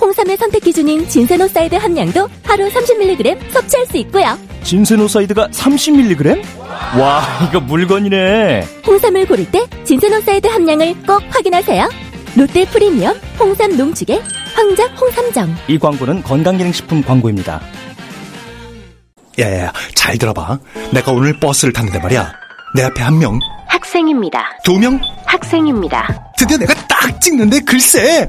홍삼의 선택 기준인 진세노사이드 함량도 하루 30mg 섭취할 수 있고요. 진세노사이드가 30mg? 와, 이거 물건이네. 홍삼을 고를 때 진세노사이드 함량을 꼭 확인하세요. 롯데 프리미엄 홍삼 농축액 황작 홍삼정. 이 광고는 건강기능식품 광고입니다. 야야야, 잘 들어봐. 내가 오늘 버스를 탔는데 말이야. 내 앞에 한 명, 학생입니다. 두 명, 학생입니다. 드디어 내가 딱 찍는데 글쎄!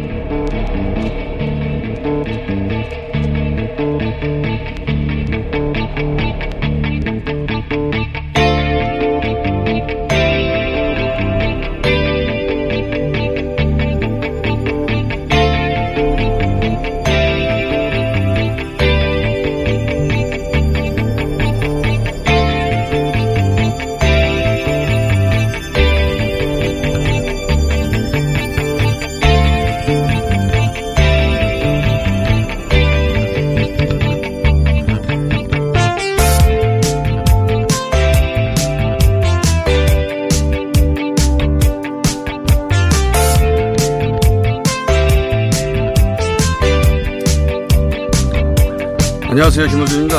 안녕하세요. 김호준입니다.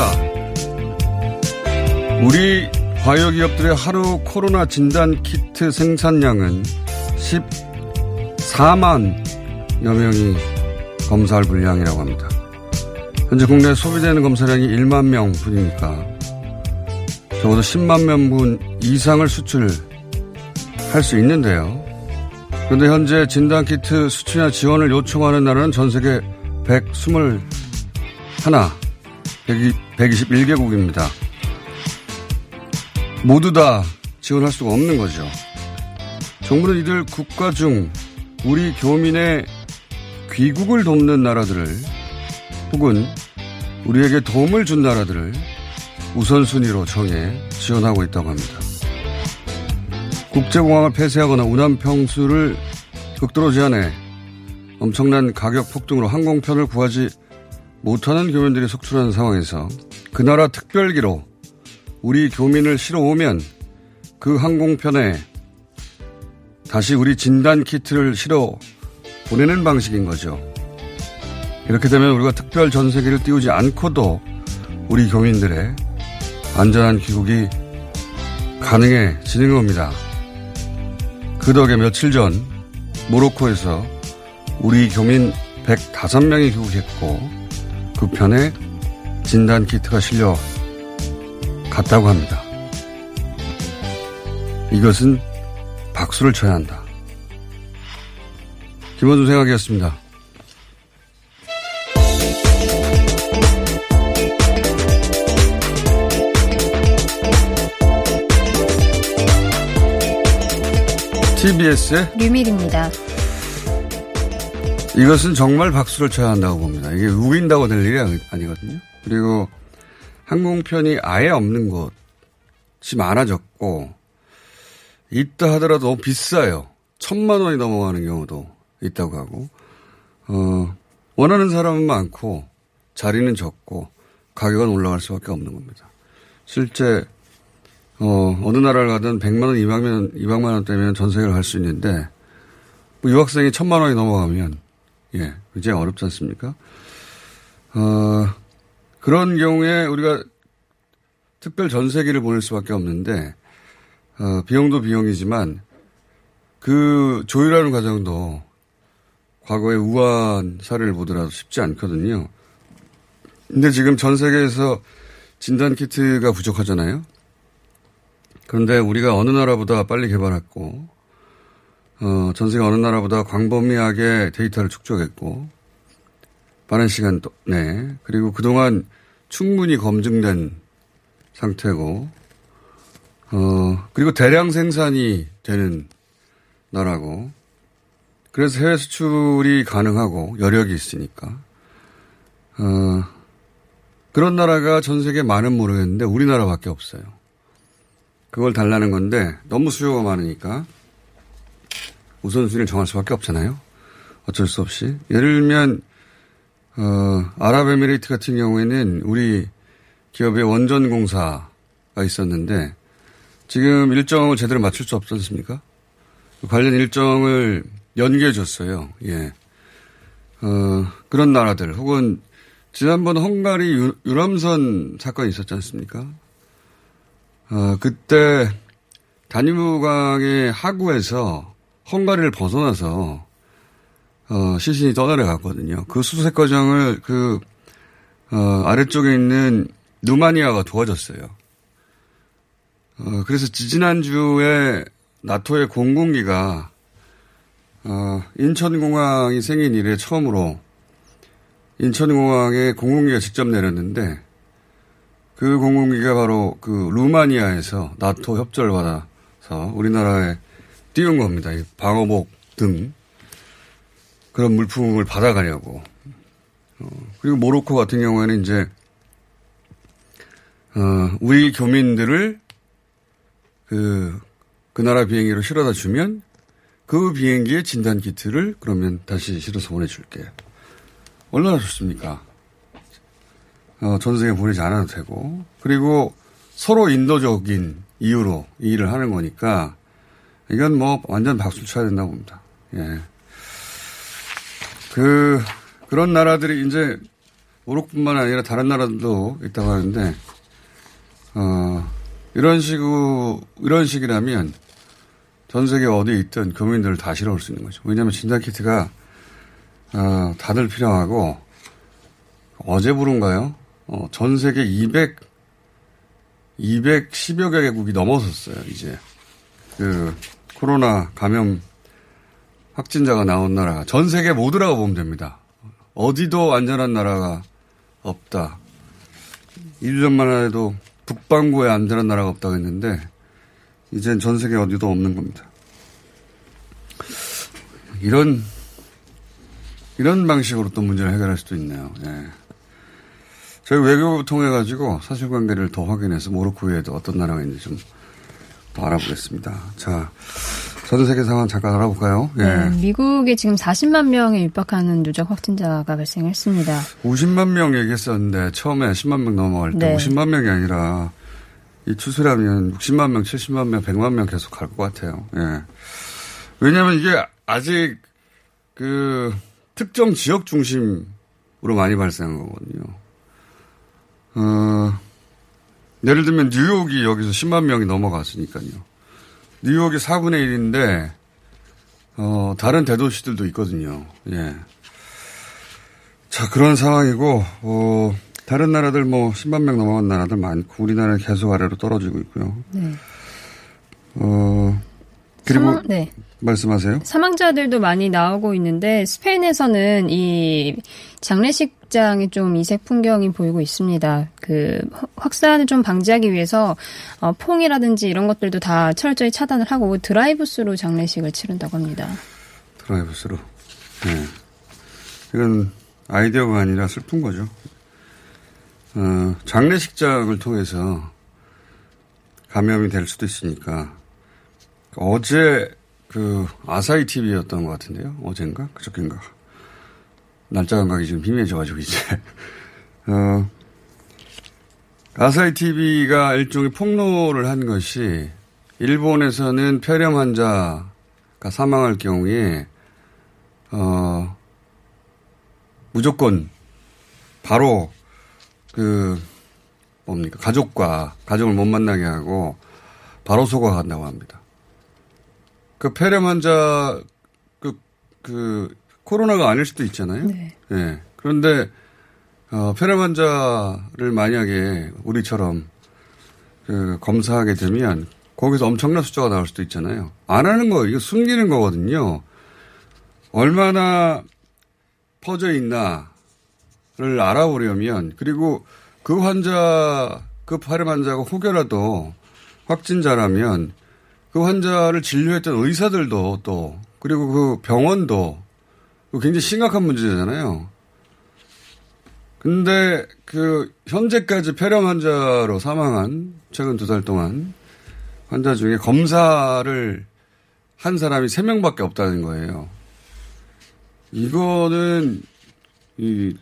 우리 과요기업들의 하루 코로나 진단 키트 생산량은 14만여 명이 검사할 분량이라고 합니다. 현재 국내에 소비되는 검사량이 1만 명 뿐이니까 적어도 10만 명분 이상을 수출할 수 있는데요. 그런데 현재 진단키트 수출이나 지원을 요청하는 나라는 전 세계 121, 121개국입니다. 모두 다 지원할 수가 없는 거죠. 정부는 이들 국가 중 우리 교민의 귀국을 돕는 나라들을 혹은 우리에게 도움을 준 나라들을 우선순위로 정해 지원하고 있다고 합니다. 국제공항을 폐쇄하거나 운함평수를 극도로 제한해 엄청난 가격 폭등으로 항공편을 구하지 못하는 교민들이 속출하는 상황에서 그 나라 특별기로 우리 교민을 실어오면 그 항공편에 다시 우리 진단 키트를 실어 보내는 방식인 거죠. 이렇게 되면 우리가 특별 전세기를 띄우지 않고도 우리 교민들의 안전한 귀국이 가능해지는 겁니다. 그 덕에 며칠 전 모로코에서 우리 교민 105명이 귀국했고 그 편에 진단 키트가 실려 갔다고 합니다. 이것은 박수를 쳐야 한다. 김원준 생각이었습니다. TBS의 류밀입니다. 이것은 정말 박수를 쳐야 한다고 봅니다. 이게 우긴다고 될 일이 아니거든요. 그리고 항공편이 아예 없는 곳이 많아졌고, 있다 하더라도 너무 비싸요. 천만 원이 넘어가는 경우도 있다고 하고, 어, 원하는 사람은 많고, 자리는 적고, 가격은 올라갈 수밖에 없는 겁니다. 실제, 어, 어느 나라를 가든 100만 원, 200만, 200만원 되면 전 세계를 갈 수 있는데, 뭐 유학생이 1000만원이 넘어가면, 예, 굉장히 어렵지 않습니까? 어, 그런 경우에 우리가 특별 전세기를 보낼 수밖에 없는데, 어, 비용도 비용이지만, 그 조율하는 과정도 과거에 우한 사례를 보더라도 쉽지 않거든요. 근데 지금 전 세계에서 진단 키트가 부족하잖아요. 그런데 우리가 어느 나라보다 빨리 개발했고, 어, 전 세계 어느 나라보다 광범위하게 데이터를 축적했고, 빠른 시간 내에, 그리고 그동안 충분히 검증된 상태고, 어, 그리고 대량 생산이 되는 나라고, 그래서 해외 수출이 가능하고 여력이 있으니까, 어, 그런 나라가 전 세계에 많은 모르겠는데 우리나라밖에 없어요. 그걸 달라는 건데 너무 수요가 많으니까 우선순위를 정할 수밖에 없잖아요. 어쩔 수 없이. 예를 들면 어, 아랍에미레이트 같은 경우에는 우리 기업의 원전 공사가 있었는데 지금 일정을 제대로 맞출 수 없지 않습니까? 관련 일정을 연기해 줬어요. 예. 어, 그런 나라들 혹은 지난번 헝가리 유, 람선 사건이 있었지 않습니까? 어, 그때 다니무강의 하구에서 헝가리를 벗어나서 어, 시신이 떠내려갔거든요. 그 수색 과정을 그 어, 아래쪽에 있는 루마니아가 도와줬어요. 어, 그래서 지지난주에 나토의 공군기가 어, 인천공항이 생긴 이래 처음으로 인천공항에 공군기가 직접 내렸는데 그 공군기가 바로 그 루마니아에서 나토 협조를 받아서 우리나라에 띄운 겁니다. 방어복 등 그런 물품을 받아가려고. 어, 그리고 모로코 같은 경우에는 이제 어, 우리 교민들을 그, 그 나라 비행기로 실어다 주면 그 비행기의 진단 키트를 그러면 다시 실어서 보내줄게. 얼마나 좋습니까? 어, 전 세계 보내지 않아도 되고. 그리고 서로 인도적인 이유로 이 일을 하는 거니까 이건 뭐 완전 박수 쳐야 된다고 봅니다. 예. 그, 그런 나라들이 이제 모로코뿐만 아니라 다른 나라들도 있다고 하는데, 어, 이런 식으로, 이런 식이라면 전 세계 어디에 있든 교민들을 다 실어올 수 있는 거죠. 왜냐하면 진단키트가 어, 다들 필요하고 어제 부른가요? 어, 전 세계 200 210여 개국이 넘어섰어요. 이제 그 코로나 감염 확진자가 나온 나라가 전 세계 모두라고 보면 됩니다. 어디도 안전한 나라가 없다. 1주 전만 해도 북반구에 안전한 나라가 없다고 했는데 이젠 전 세계 어디도 없는 겁니다. 이런 이런 방식으로 또 문제를 해결할 수도 있네요. 예. 저희 외교부 통해 가지고 사실관계를 더 확인해서 모로코 외에도 어떤 나라가 있는지 좀 더 알아보겠습니다. 자, 전 세계 상황 잠깐 알아볼까요? 예. 네, 미국에 지금 40만 명에 육박하는 누적 확진자가 발생했습니다. 50만 명 얘기했었는데 처음에 10만 명 넘어갈 때 네. 50만 명이 아니라 이 추세라면 60만 명, 70만 명, 100만 명 계속 갈 것 같아요. 예. 왜냐하면 이게 아직 그 특정 지역 중심으로 많이 발생한 거거든요. 어, 예를 들면 뉴욕이 여기서 10만 명이 넘어갔으니까요. 뉴욕이 4분의 1인데 어, 다른 대도시들도 있거든요. 예. 자, 그런 상황이고, 어, 다른 나라들 뭐 10만 명 넘어간 나라들 많고, 우리나라는 계속 아래로 떨어지고 있고요. 네. 어, 그리고 사망, 네. 말씀하세요. 사망자들도 많이 나오고 있는데 스페인에서는 이 장례식장이 좀 이색 풍경이 보이고 있습니다. 그 확산을 좀 방지하기 위해서 어, 퐁이라든지 이런 것들도 다 철저히 차단을 하고 드라이브스루 장례식을 치른다고 합니다. 드라이브스루. 네. 이건 아이디어가 아니라 슬픈 거죠. 어, 장례식장을 통해서 감염이 될 수도 있으니까 어제 그 아사히 TV였던 것 같은데요. 어젠가 그저께인가 날짜 감각이 지금 희미해져가지고 이제 어 아사히 TV가 일종의 폭로를 한 것이 일본에서는 폐렴 환자가 사망할 경우에 어 무조건 바로 그 뭡니까 가족과 가족을 못 만나게 하고 바로 소각한다고 합니다. 그 폐렴 환자 그, 그 코로나가 아닐 수도 있잖아요. 네. 예. 그런데 어, 폐렴 환자를 만약에 우리처럼 그 검사하게 되면 거기서 엄청난 숫자가 나올 수도 있잖아요. 안 하는 거 이거 숨기는 거거든요. 얼마나 퍼져 있나를 알아보려면 그리고 그 환자 그 폐렴 환자가 혹여라도 확진자라면 그 환자를 진료했던 의사들도 또 그리고 그 병원도 굉장히 심각한 문제잖아요. 근데 그 현재까지 폐렴 환자로 사망한 최근 두 달 동안 환자 중에 검사를 한 사람이 세 명밖에 없다는 거예요. 이거는 이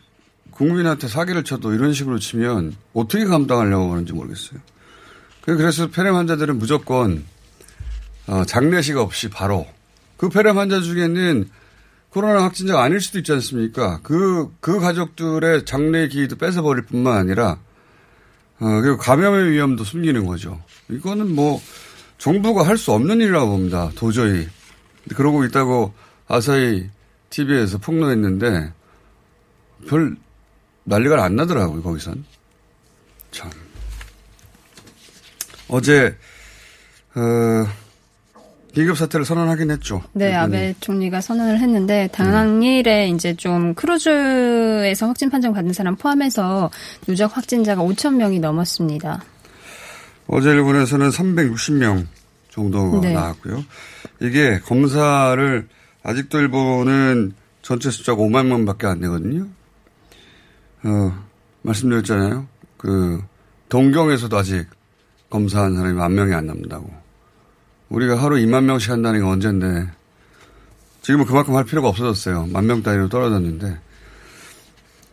국민한테 사기를 쳐도 이런 식으로 치면 어떻게 감당하려고 하는지 모르겠어요. 그래서 폐렴 환자들은 무조건 어, 장례식 없이 바로 그 폐렴 환자 중에는 코로나 확진자가 아닐 수도 있지 않습니까? 그, 그 가족들의 장례 기회도 뺏어버릴 뿐만 아니라, 어, 그리고 감염의 위험도 숨기는 거죠. 이거는 뭐, 정부가 할 수 없는 일이라고 봅니다. 도저히. 그러고 있다고 아사히 TV에서 폭로했는데, 별 난리가 안 나더라고요, 거기선. 참. 어제, 어, 비급 사태를 선언하긴 했죠. 네, 일본이. 아베 총리가 선언을 했는데 당일에 음. 이제 좀 크루즈에서 확진 판정 받은 사람 포함해서 누적 확진자가 5천 명이 넘었습니다. 어제 일본에서는 360명 정도가 네. 나왔고요. 이게 검사를 아직도 일본은 전체 숫자가 5만 명밖에 안 되거든요. 어, 말씀드렸잖아요. 그 동경에서도 아직 검사한 사람이 만 명이 안 남는다고. 우리가 하루 2만 명씩 한다는 게 언젠데 지금은 그만큼 할 필요가 없어졌어요. 만 명 단위로 떨어졌는데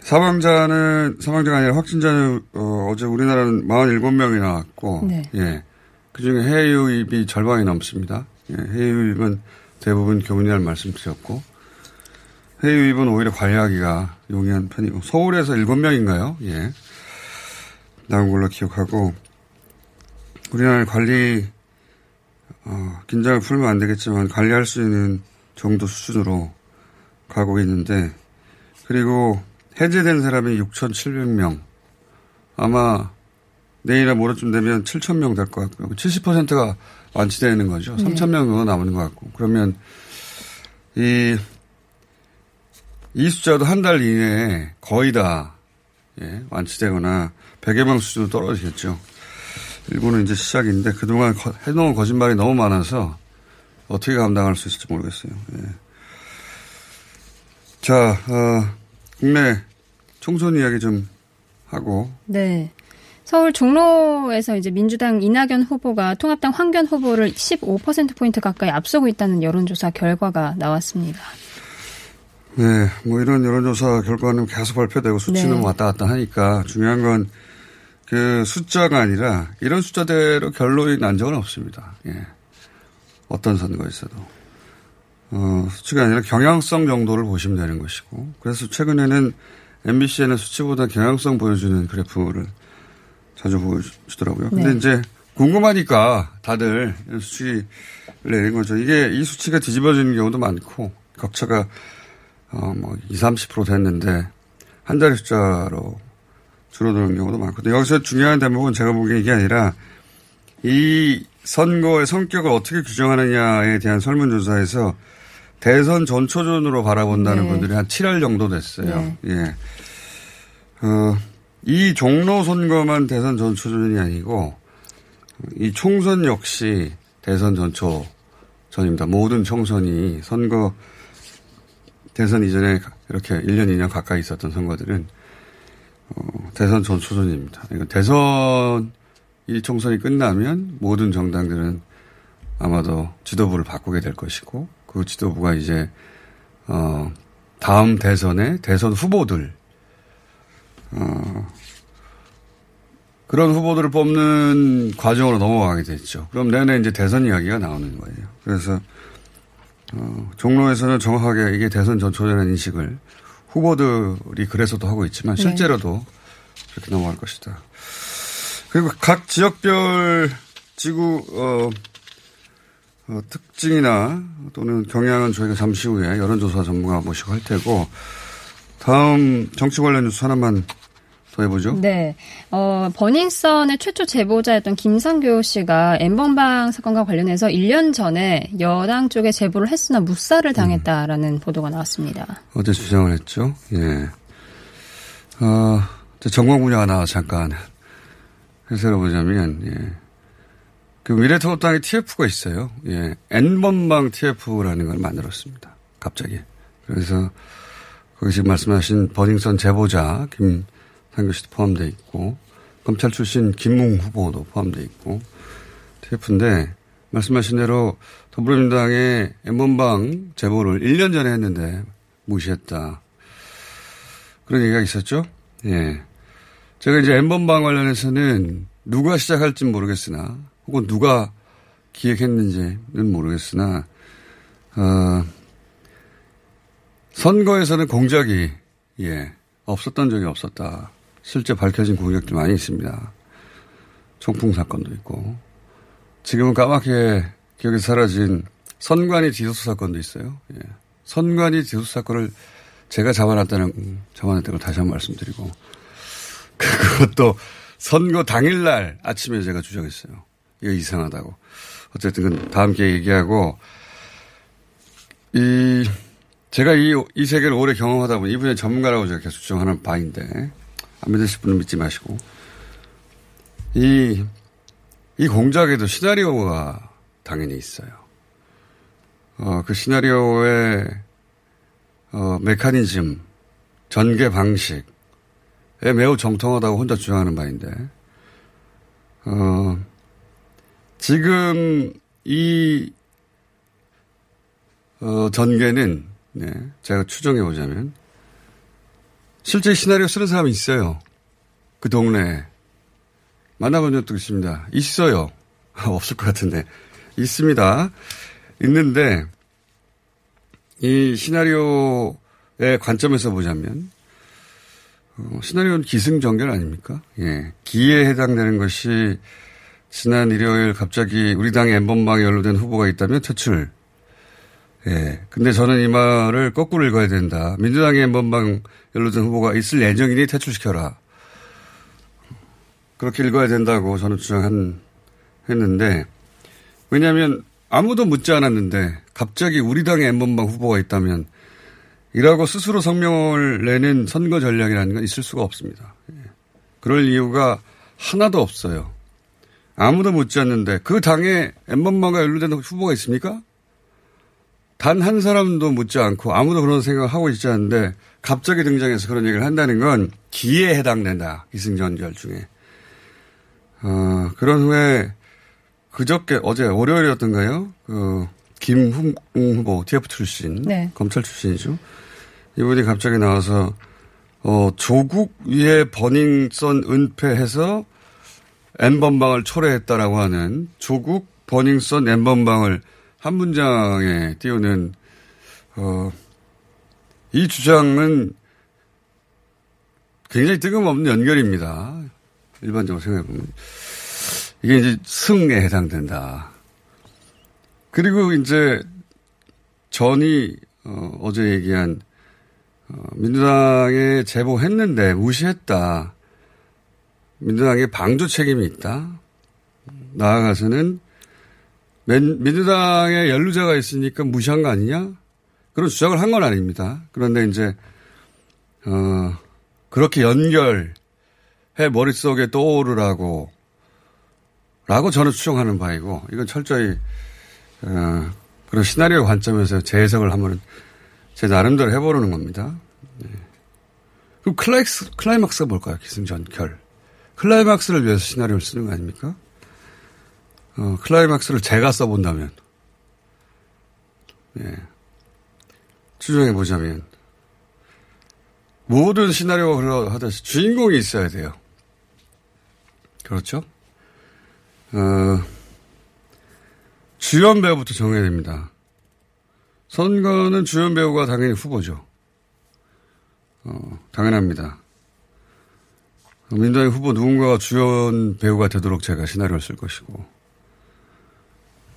사망자는 사망자가 아니라 확진자는 어, 제 우리나라는 47명이 나왔고 네. 예. 그중에 해외 유입이 절반이 넘습니다. 예. 해외 유입은 대부분 교훈이라는 말씀드렸고 해외 유입은 오히려 관리하기가 용이한 편이고 서울에서 7명인가요? 예. 나온 걸로 기억하고 우리나라 관리 어, 긴장을 풀면 안 되겠지만 관리할 수 있는 정도 수준으로 가고 있는데 그리고 해제된 사람이 6,700명 아마 내일이나 모레쯤 되면 7,000명 될 것 같고요. 70%가 완치되는 거죠. 네. 3,000명 정도 남은 것 같고 그러면 이, 이 숫자도 한 달 이내에 거의 다 예, 완치되거나 100여 명 수준으로 떨어지겠죠. 일본은 이제 시작인데 그동안 해놓은 거짓말이 너무 많아서 어떻게 감당할 수 있을지 모르겠어요. 예. 자, 어, 국내 총선 이야기 좀 하고. 네. 서울 종로에서 이제 민주당 이낙연 후보가 통합당 황교안 후보를 15%포인트 가까이 앞서고 있다는 여론조사 결과가 나왔습니다. 네, 뭐 이런 여론조사 결과는 계속 발표되고 수치는 네. 왔다 갔다 하니까 중요한 건 그 숫자가 아니라 이런 숫자대로 결론이 난 적은 없습니다. 예. 어떤 선거에서도. 어, 수치가 아니라 경향성 정도를 보시면 되는 것이고. 그래서 최근에는 MBC에는 수치보다 경향성 보여주는 그래프를 자주 보여주더라고요. 근데 네. 이제 궁금하니까 다들 이런 수치를 내린 거죠. 이게 이 수치가 뒤집어지는 경우도 많고 격차가 어, 뭐 20, 30% 됐는데 한 자리 숫자로 줄어드는 경우도 많거든요. 여기서 중요한 대목은 제가 보기에 이게 아니라 이 선거의 성격을 어떻게 규정하느냐에 대한 설문조사에서 대선 전초전으로 바라본다는 네. 분들이 한 7할 정도 됐어요. 네. 예. 어, 이 종로 선거만 대선 전초전이 아니고 이 총선 역시 대선 전초전입니다. 모든 총선이 선거 대선 이전에 이렇게 1년, 2년 가까이 있었던 선거들은 어, 대선 전초전입니다. 그러니까 대선 이 총선이 끝나면 모든 정당들은 아마도 지도부를 바꾸게 될 것이고 그 지도부가 이제 어 다음 대선에 대선 후보들 어 그런 후보들을 뽑는 과정으로 넘어가게 됐죠. 그럼 내내 이제 대선 이야기가 나오는 거예요. 그래서 어, 종로에서는 정확하게 이게 대선 전초전라는 인식을 후보들이 그래서도 하고 있지만 네. 실제로도 그렇게 넘어갈 것이다. 그리고 각 지역별 지구 어, 어, 특징이나 또는 경향은 저희가 잠시 후에 여론조사 전문가 모시고 할 테고 다음 정치 관련 뉴스 하나만 더 해보죠. 네. 어, 버닝썬의 최초 제보자였던 김상교 씨가 엠번방 사건과 관련해서 1년 전에 여당 쪽에 제보를 했으나 묵살을 당했다라는 보도가 나왔습니다. 어제 주장을 했죠. 예. 어, 전공 분야 하나 잠깐 해설해 보자면, 예. 그 미래통합당에 TF가 있어요. 예. N번방 TF라는 걸 만들었습니다. 갑자기. 그래서 거기 지금 말씀하신 버닝썬 제보자 김 상규 씨도 포함되어 있고, 검찰 출신 김웅 후보도 포함되어 있고, TF인데, 말씀하신 대로 더불어민주당의 N번방 제보를 1년 전에 했는데 무시했다. 그런 얘기가 있었죠? 예. 제가 이제 N번방 관련해서는 누가 시작할지 모르겠으나, 혹은 누가 기획했는지는 모르겠으나, 어, 선거에서는 공작이, 예, 없었던 적이 없었다. 실제 밝혀진 공작도 많이 있습니다. 총풍 사건도 있고, 지금은 까맣게 기억에 사라진 선관위 디도스 사건도 있어요. 예. 선관위 디도스 사건을 제가 잡아놨다는, 잡아놨다는 걸 다시 한 번 말씀드리고, 그것도 선거 당일날 아침에 제가 주장했어요. 이거 이상하다고. 어쨌든 다음 기회에 얘기하고, 이, 제가 이, 이 세계를 오래 경험하다 보니 이분의 전문가라고 제가 계속 주장하는 바인데, 안 믿으실 분은 믿지 마시고, 이, 이 공작에도 시나리오가 당연히 있어요. 어, 그 시나리오의, 어, 메커니즘, 전개 방식에 매우 정통하다고 혼자 주장하는 바인데, 어, 지금 이, 어, 전개는, 네, 제가 추정해 보자면, 실제 시나리오 쓰는 사람이 있어요. 그 동네에. 만나본 적도 있습니다. 있어요. 없을 것 같은데. 있습니다. 있는데, 이 시나리오의 관점에서 보자면, 어, 시나리오는 기승전결 아닙니까? 예. 기에 해당되는 것이 지난 일요일 갑자기 우리 당의 엠번방에 연루된 후보가 있다면 퇴출. 예. 근데 저는 이 말을 거꾸로 읽어야 된다. 민주당의 엠번방 연루된 후보가 있을 예정이니 퇴출시켜라. 그렇게 읽어야 된다고 저는 주장한, 했는데, 왜냐하면 아무도 묻지 않았는데 갑자기 우리 당의 엠번방 후보가 있다면 이라고 스스로 성명을 내는 선거 전략이라는 건 있을 수가 없습니다. 예. 그럴 이유가 하나도 없어요. 아무도 묻지 않는데 그 당에 엠번방과 연루된 후보가 있습니까? 단 한 사람도 묻지 않고 아무도 그런 생각을 하고 있지 않은데 갑자기 등장해서 그런 얘기를 한다는 건 기에 해당된다. 기승전 결 중에. 어, 그런 후에 그저께 어제 월요일이었던가요? 그 김웅 후보 TF 출신 네. 검찰 출신이죠. 이분이 갑자기 나와서 어, 조국 위에 버닝썬 은폐해서 N번방을 초래했다라고 하는 조국 버닝썬 N번방을 한 문장에 띄우는 어, 이 주장은 굉장히 뜬금없는 연결입니다. 일반적으로 생각해보면. 이게 이제 승에 해당된다. 그리고 이제 전이 어, 어제 얘기한 어, 민주당에 제보했는데 무시했다. 민주당에 방조 책임이 있다. 나아가서는 민, 민주당에 연루자가 있으니까 무시한 거 아니냐? 그런 주장을 한 건 아닙니다. 그런데 이제 어, 그렇게 연결해 머릿속에 떠오르라고 라고 저는 추정하는 바이고 이건 철저히 어, 그런 시나리오 관점에서 재해석을 한번 제 나름대로 해보려는 겁니다. 네. 그럼 클라이스, 클라이막스가 뭘까요? 기승전결. 클라이막스를 위해서 시나리오를 쓰는 거 아닙니까? 어, 클라이막스를 제가 써본다면, 예. 추정해보자면, 모든 시나리오가 그러하듯이 주인공이 있어야 돼요. 그렇죠. 어, 주연 배우부터 정해야 됩니다. 선거는 주연 배우가 당연히 후보죠. 어, 당연합니다. 민주당의 후보 누군가가 주연 배우가 되도록 제가 시나리오를 쓸 것이고.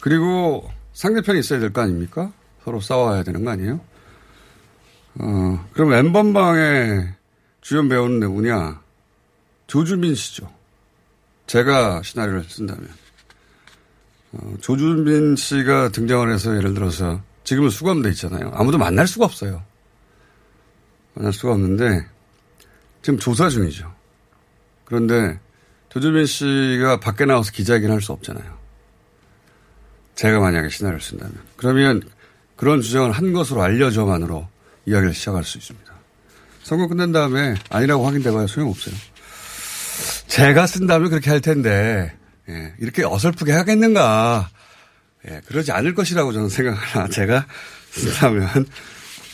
그리고 상대편이 있어야 될 거 아닙니까? 서로 싸워야 되는 거 아니에요? 어, 그럼 엠번방의 주연 배우는 누구냐? 조주민 씨죠. 제가 시나리오를 쓴다면. 어, 조주민 씨가 등장을 해서 예를 들어서 지금은 수감돼 있잖아요. 아무도 만날 수가 없어요. 만날 수가 없는데 지금 조사 중이죠. 그런데 조주민 씨가 밖에 나와서 기자회견 할 수 없잖아요. 제가 만약에 시나리오를 쓴다면. 그러면 그런 주장을 한 것으로 알려줘만으로 이야기를 시작할 수 있습니다. 선거 끝낸 다음에 아니라고 확인돼봐야 소용없어요. 제가 쓴다면 그렇게 할 텐데, 예, 이렇게 어설프게 하겠는가. 예, 그러지 않을 것이라고 저는 생각하나. 제가 쓴다면,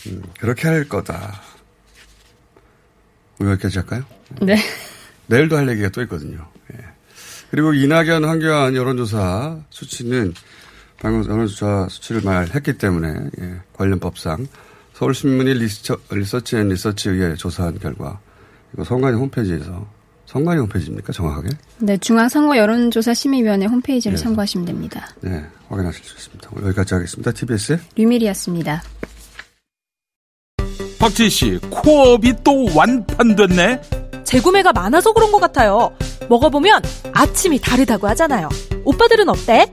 음, 그렇게 할 거다. 여기까지 할까요? 네. 내일도 할 얘기가 또 있거든요. 예. 그리고 이낙연, 황교안 여론조사 수치는 방금 여론조사 수치를 말했기 때문에 예, 관련 법상 서울신문이 리서치, 리서치 앤 리서치에 의해 조사한 결과 이거 선관위 홈페이지에서 선관위 홈페이지입니까 정확하게? 네, 중앙선거 여론조사 심의위원회 홈페이지를 네. 참고하시면 됩니다. 네, 확인하실 수 있습니다. 오늘 여기까지 하겠습니다. TBS 류밀이었습니다. 박지희 씨, 코업이 또 완판됐네? 재구매가 많아서 그런 것 같아요. 먹어보면 아침이 다르다고 하잖아요. 오빠들은 어때?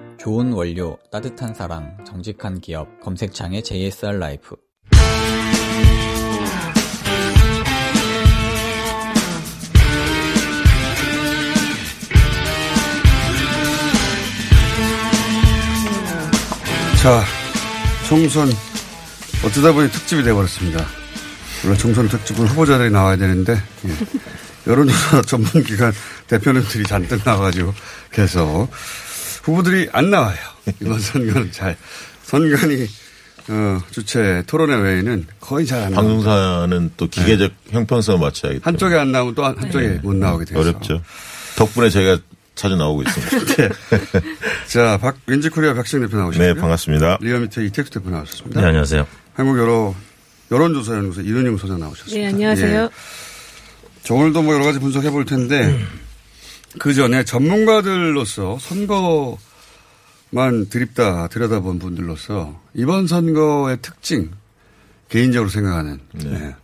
좋은 원료, 따뜻한 사랑, 정직한 기업, 검색창에 JSR 라이프. 자, 총선 어쩌다 보니 특집이 돼버렸습니다. 원래 총선 특집은 후보자들이 나와야 되는데 예. 여론조사 전문기관 대표님들이 잔뜩 나와가지고 계속 후보들이 안 나와요. 이번 선거는 잘 선관위 어, 주최 토론회 외에는 거의 잘 안 나와요. 방송사는 또 기계적 형평성을 맞춰야 때문에. 한쪽에 안 나오면 또 한쪽에 네. 못 나오게 돼서 어렵죠. 덕분에 저희가 자주 나오고 있습니다. 네. 자, 박, 윈지코리아 박시영 대표 나오셨고요. 네, 반갑습니다. 리얼미터 이택수 대표 나오셨습니다. 네, 안녕하세요. 한국 여러 여론조사연구소 이은영 소장 나오셨습니다. 네, 안녕하세요. 예. 자, 오늘도 뭐 여러 가지 분석해 볼 텐데 그 전에 전문가들로서 선거만 드립다 들여다본 분들로서 이번 선거의 특징 개인적으로 생각하는 네.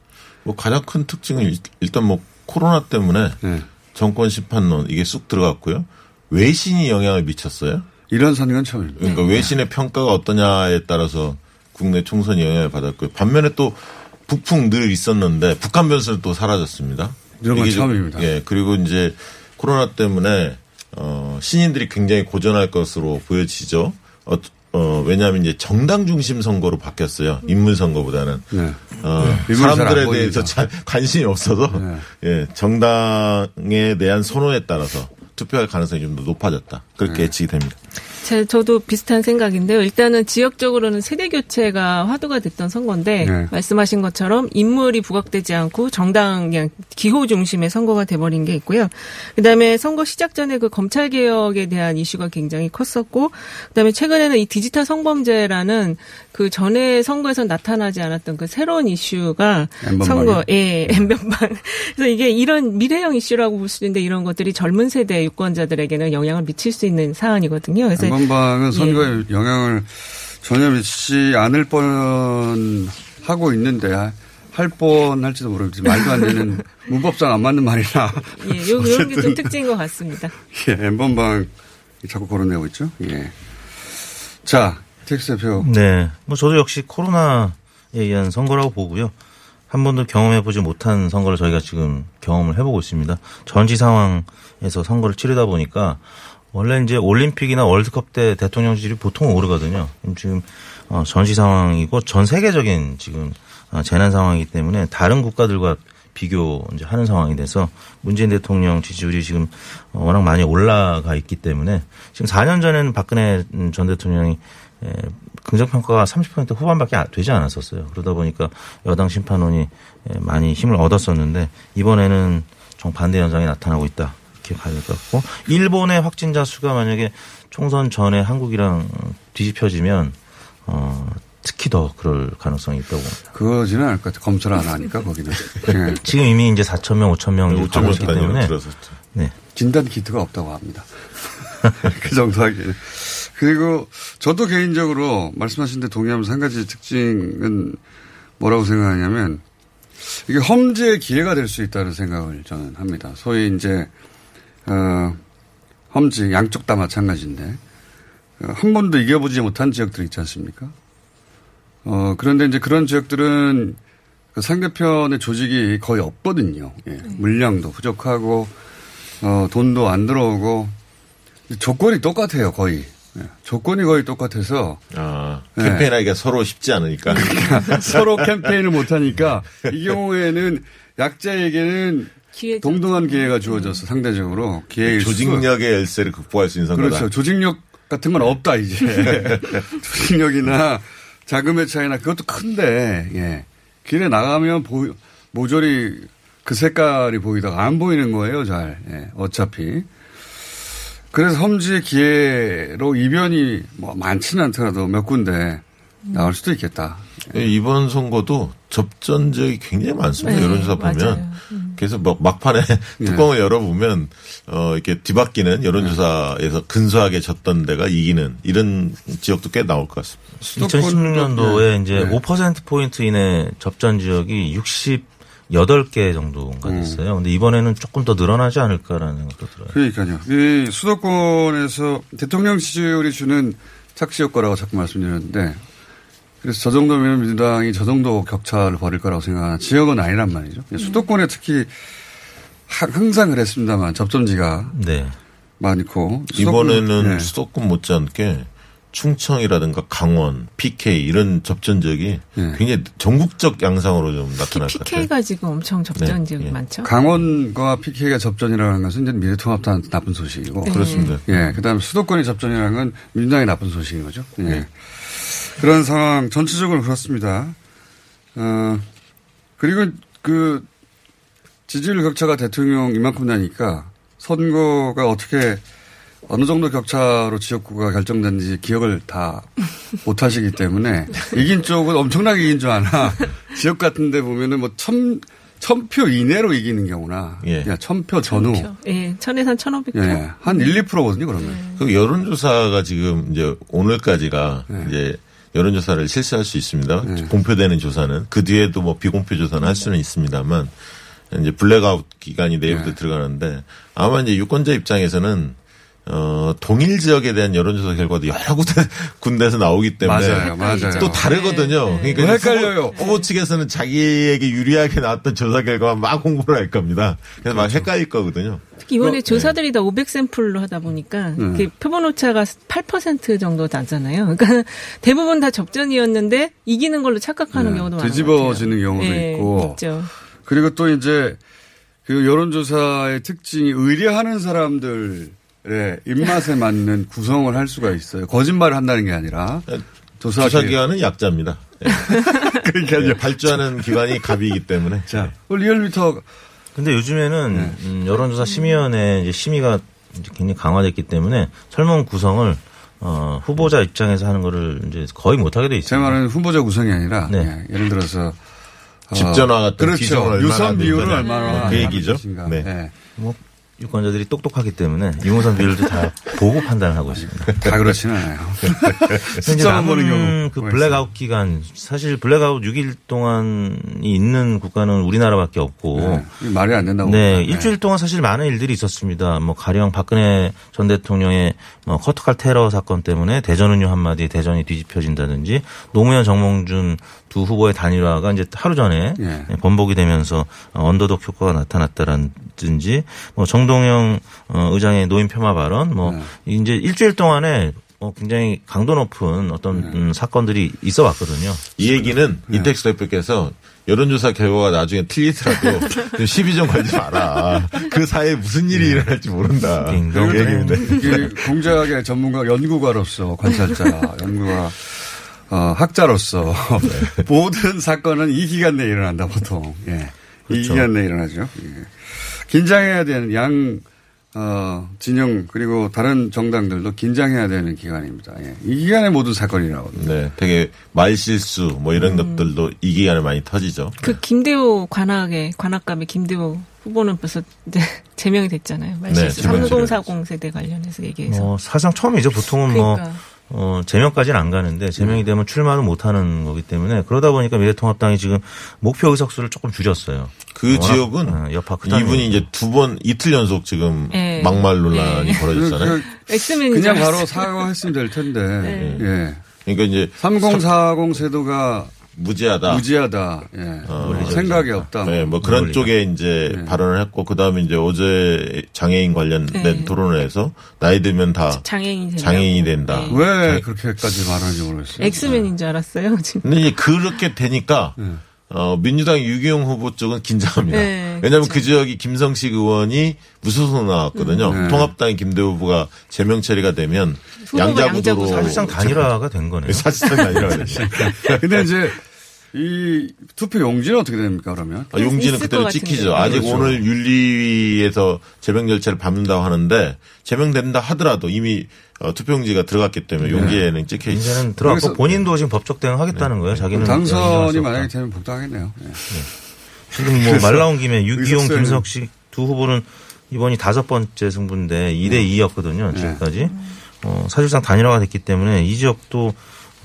뭐 가장 큰 특징은 일- 일단 뭐 코로나 때문에 네. 정권 심판론 이게 쑥 들어갔고요. 외신이 영향을 미쳤어요. 이런 선거는 처음입니다. 그러니까 외신의 평가가 어떠냐에 따라서 국내 총선이 영향을 받았고요. 반면에 또 북풍 늘 있었는데 북한 변수는 또 사라졌습니다. 이런 건 처음입니다. 예, 그리고 이제 코로나 때문에 어, 신인들이 굉장히 고전할 것으로 보여지죠. 어, 어, 왜냐하면 이제 정당 중심 선거로 바뀌었어요. 인물 선거보다는. 네. 어, 잘안 사람들에. 대해서 잘 관심이 없어서 예, 정당에 대한 선호에 따라서 투표할 가능성이 좀 더 높아졌다. 그렇게 예측이 됩니다. 제, 저도 비슷한 생각인데요. 일단은 지역적으로는 세대 교체가 화두가 됐던 선거인데 네. 말씀하신 것처럼 인물이 부각되지 않고 정당 그냥 기호 중심의 선거가 돼버린 게 있고요. 그다음에 선거 시작 전에 그 검찰 개혁에 대한 이슈가 굉장히 컸었고, 그다음에 최근에는 이 디지털 성범죄라는 그 전에 선거에서 나타나지 않았던 그 새로운 이슈가? 선거 예 엠번방 그래서 이게 이런 미래형 이슈라고 볼 수 있는데 이런 것들이 젊은 세대 유권자들에게는 영향을 미칠 수 있는 사안이거든요. 그래서 한번방은 예. 선거에 영향을 전혀 미치지 않을 뻔 하고 있는데 할 뻔 할지도 모르겠지만 말도 안 되는 문법상 안 맞는 말이나 예, 요, 이런 게 좀 특징인 것 같습니다. 예, 엠번방 자꾸 거론되고 있죠. 예. 자, 택수 대표. 네. 뭐 저도 역시 코로나에 의한 선거라고 보고요. 한 번도 경험해보지 못한 선거를 저희가 지금 경험을 해보고 있습니다. 전시 상황에서 선거를 치르다 보니까 원래 이제 올림픽이나 월드컵 때 대통령 지지율이 보통 오르거든요. 지금 어, 전시 상황이고 전 세계적인 지금 어, 재난 상황이기 때문에 다른 국가들과 비교 이제 하는 상황이 돼서 문재인 대통령 지지율이 지금 어, 워낙 많이 올라가 있기 때문에 지금 4년 전에는 박근혜 음, 전 대통령이 에, 긍정 평가가 30% 후반밖에 안- 되지 않았었어요. 그러다 보니까 여당 심판원이 에, 많이 힘을 얻었었는데 이번에는 정반대 현상이 나타나고 있다. 이렇게 봐야 될 것 같고 일본의 확진자 수가 만약에 총선 전에 한국이랑 뒤집혀지면 어, 특히 더 그럴 가능성이 있다고 봅니다. 그러지는 않을 것 같아요. 검찰 안 하니까 거기는. 예. 지금 이미 이제 4천 명, 5천 명 가고 있기 때문에 네. 진단 키트가 없다고 합니다. 그 정도 하기에는. 그리고 저도 개인적으로 말씀하신 데 동의하면서 한 가지 특징은 뭐라고 생각하냐면 이게 험지의 기회가 될 수 있다는 생각을 저는 합니다. 소위 이제, 어, 험지 양쪽 다 마찬가지인데 어, 한 번도 이겨보지 못한 지역들 있지 않습니까? 어, 그런데 이제 그런 지역들은 그 상대편의 조직이 거의 없거든요. 예. 물량도 부족하고, 어, 돈도 안 들어오고, 조건이 똑같아요, 거의. 예. 조건이 거의 똑같아서. 아, 예. 캠페인하기가 서로 쉽지 않으니까. 서로 캠페인을 못하니까 이 경우에는 약자에게는 동등한 기회가 주어져서 상대적으로 기회일 수- 조직력의 열쇠를 극복할 수 있는 선거다. 그렇죠. 조직력 같은 건 없다 이제. 조직력이나 자금의 차이나 그것도 큰데 예. 길에 나가면 보, 모조리 그 색깔이 보이다가 안 보이는 거예요 잘. 예. 어차피. 그래서 험지의 기회로 이변이 뭐 많지는 않더라도 몇 군데 나올 수도 있겠다. 예, 이번 선거도 접전 지역이 굉장히 많습니다. 네, 여론조사 보면. 그래서 막 막판에 뚜껑을 열어보면 어 이렇게 뒤바뀌는 여론조사에서 근소하게 졌던 데가 이기는 이런 지역도 꽤 나올 것 같습니다. 2016년도에 이제 네. 5% 포인트 이내 접전 지역이 68개 정도가 됐어요. 근데 이번에는 조금 더 늘어나지 않을까라는 생각도 들어요. 그러니까요. 이 수도권에서 대통령 지지율이 주는 착시 효과라고 자꾸 말씀드렸는데 그래서 저 정도면 민주당이 저 정도 격차를 벌일 거라고 생각하는 지역은 아니란 말이죠. 수도권에 특히 하- 항상 그랬습니다만 접점지가 네. 많고 수도권- 이번에는 네. 수도권 못지않게 충청이라든가 강원, PK 이런 접전 지역이 네. 굉장히 전국적 양상으로 좀 나타날 것 같아요. PK가 지금 엄청 접전 네, 지역이 예. 많죠. 강원과 PK가 접전이라는 것은 이제 미래통합당 나쁜 소식이고. 네. 그렇습니다. 예. 그 다음에 수도권이 접전이라는 건 민주당이 나쁜 소식인 거죠. 예. 그런 상황 전체적으로 그렇습니다. 어, 그리고 그 지지율 격차가 대통령 이만큼 나니까 선거가 어떻게 어느 정도 격차로 지역구가 결정됐는지 기억을 다 못하시기 때문에 이긴 쪽은 엄청나게 이긴 줄 아나 지역 같은 데 보면은 뭐 천, 천표 이내로 이기는 경우나 예. 그냥 천표 전후 예, 천에선 천오백 표. 예, 한 1, 2%거든요, 그러면. 그 여론조사가 지금 이제 오늘까지가 네. 이제 여론조사를 실시할 수 있습니다. 공표되는 조사는 그 뒤에도 뭐 비공표 조사는 할 수는 있습니다만 이제 블랙아웃 기간이 내일부터 네. 들어가는데 아마 이제 유권자 입장에서는 어, 동일 지역에 대한 여론조사 결과도 여러 군데, 군데서 나오기 때문에. 맞아요, 맞아요. 또 다르거든요. 네. 그러니까 뭐 이제 헷갈려요. 후보, 후보 측에서는 자기에게 유리하게 나왔던 조사 결과만 막 홍보를 할 겁니다. 그래서 막 그렇죠. 헷갈릴 거거든요. 특히 이번에 조사들이 다 500샘플로 하다 보니까 네. 이렇게 표본 오차가 8% 정도 나잖아요. 그러니까 대부분 다 접전이었는데 이기는 걸로 착각하는 경우도 많아요. 뒤집어지는 경우도 네, 있고. 있죠. 그리고 또 이제 그 여론조사의 특징이 의뢰하는 사람들 의 입맛에 맞는 구성을 할 수가 있어요. 거짓말을 한다는 게 아니라. 조사, 조사 기관은 약자입니다. 예. 그러니까요. 예, 발주하는 기관이 갑이기 때문에. 자, 리얼미터. 근데 요즘에는 네. 음, 여론조사 심의위원회 이제 심의가 이제 굉장히 강화됐기 때문에 설문 구성을 어, 후보자 입장에서 하는 거를 이제 거의 못하게 돼 있어요. 제 말은 후보자 구성이 아니라 네. 예, 예를 들어서 어, 집전화 같은 그렇죠. 비중을 얼마나 유선 비율을 낸거냐. 얼마나 그 얘기죠. 네. 예. 뭐 유권자들이 똑똑하기 때문에 유무선 비율도 다 보고 판단을 하고 있습니다. 다 그렇지는 않아요. 보는 남은 경우. 그 블랙아웃 기간 사실 블랙아웃 6일 동안이 있는 국가는 우리나라밖에 없고 네, 말이 안 된다고. 네, 봅니다. 일주일 동안 사실 많은 일들이 있었습니다. 뭐 가령 박근혜 전 대통령의 뭐 커트칼 테러 사건 때문에 대전 운유 한마디에 대전이 뒤집혀진다든지 노무현 정몽준 두 후보의 단일화가 이제 하루 전에 예. 번복이 되면서 언더독 효과가 나타났다든지 뭐 정 동영 어, 의장의 노인 폄하 발언 뭐 네. 이제 일주일 동안에 어, 굉장히 강도 높은 어떤 네. 음, 사건들이 있어 왔거든요. 이 얘기는 이택수 대표께서 여론조사 결과가 나중에 틀리더라도 좀 시비 좀 걸지 마라. 그 사이에 무슨 일이 일어날지 모른다. 그 얘기입니다. 이 공작의 전문가 연구가로서 관찰자, 연구가 어, 학자로서 모든 사건은 이 기간 내에 일어난다 보통. 예. 이 그렇죠. 기간 내에 일어나죠. 예. 긴장해야 되는 양 어, 진영 그리고 다른 정당들도 긴장해야 되는 기간입니다. 예. 이 기간에 모든 사건이 나오거든요. 네, 되게 말실수 뭐 이런 것들도 이 기간에 많이 터지죠. 그 김대호 관악의 관악갑의 김대호 후보는 벌써 이제 제명이 됐잖아요. 말실수 제명 3040 세대 관련해서 얘기해서. 뭐 사실상 처음이죠. 보통은 그러니까. 뭐 어, 제명까지는 안 가는데 제명이 되면 출마는 못 하는 거기 때문에 그러다 보니까 미래통합당이 지금 목표 의석수를 조금 줄였어요. 그 지역은 어, 여파 크다. 이분이 이제 두 번 이틀 연속 지금 네. 막말 논란이 네. 벌어졌잖아요. 엑스맨인 그냥 줄 바로 알았어요. 사과했으면 될 텐데. 네. 예. 그러니까 이제 3040 세도가 무지하다. 무지하다. 예. 어, 생각이 없다. 네, 뭐 그런 논리가. 쪽에 이제 발언을 했고 그다음에 이제 어제 장애인 관련된 네. 토론을 해서 나이 들면 다 장애인이 된다고. 장애인이 된다. 네. 왜 그렇게까지 말하는지 모르겠어요. 엑스맨인 줄 알았어요. 지금. 근데 이제 그렇게 되니까 네. 어, 민주당 유기용 후보 쪽은 긴장합니다. 네, 왜냐하면 그 지역이 김성식 의원이 무소속 나왔거든요. 네. 통합당의 김대호 후보가 제명 처리가 되면 양자구도로 양자구 사실상 단일화가 된 거네요. 사실상 단일화가 됐죠. 근데 이제 이 투표 용지는 어떻게 됩니까 그러면? 아, 용지는 그대로 것 찍히죠. 아직 그렇죠. 오늘 윤리위에서 제명 절차를 밟는다고 하는데 제명된다 하더라도 이미 어, 투표용지가 들어갔기 때문에 용지에는 찍혀 있죠. 이제는 들어갔고 본인도 지금 법적 대응 하겠다는 거예요. 자기는 당선이. 만약에 되면 복당하겠네요. 예. 지금 뭐 말 나온 김에 유기용, 김석식 두 후보는 이번이 다섯 번째 승부인데 2대 2였거든요. 네. 지금까지. 어, 사실상 단일화가 됐기 때문에 이 지역도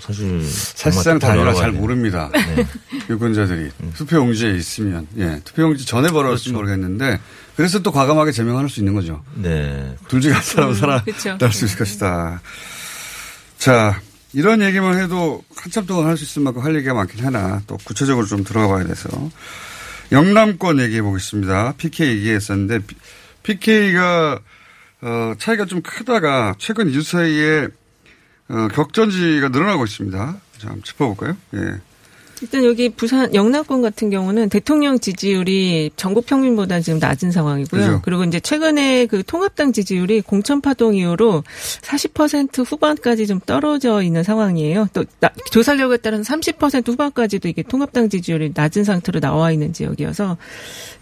사실 사실상 열어가야 잘. 모릅니다. 네. 유권자들이 투표용지에 있으면 예 투표용지 전에 벌어졌을지 모르겠는데 그래서 또 과감하게 제명할 수 있는 거죠. 네. 둘중 한 사람 음, 살아. 날수 있을 것이다. 자 이런 얘기만 해도 한참 동안 할 수 있을 만큼 할 얘기가 많긴 하나 또 구체적으로 좀 들어가 봐야 돼서 영남권 얘기해 보겠습니다. PK 얘기했었는데 PK가 어, 차이가 좀 크다가 최근 뉴스 사이에 어, 격전지가 늘어나고 있습니다. 자, 한번 짚어볼까요? 예. 일단 여기 부산 영남권 같은 경우는 대통령 지지율이 전국 평균보다 지금 낮은 상황이고요. 그죠. 그리고 이제 최근에 그 통합당 지지율이 공천 파동 이후로 40% 후반까지 좀 떨어져 있는 상황이에요. 또 나- 조사 결과에 따라서 30% 후반까지도 이게 통합당 지지율이 낮은 상태로 나와 있는 지역이어서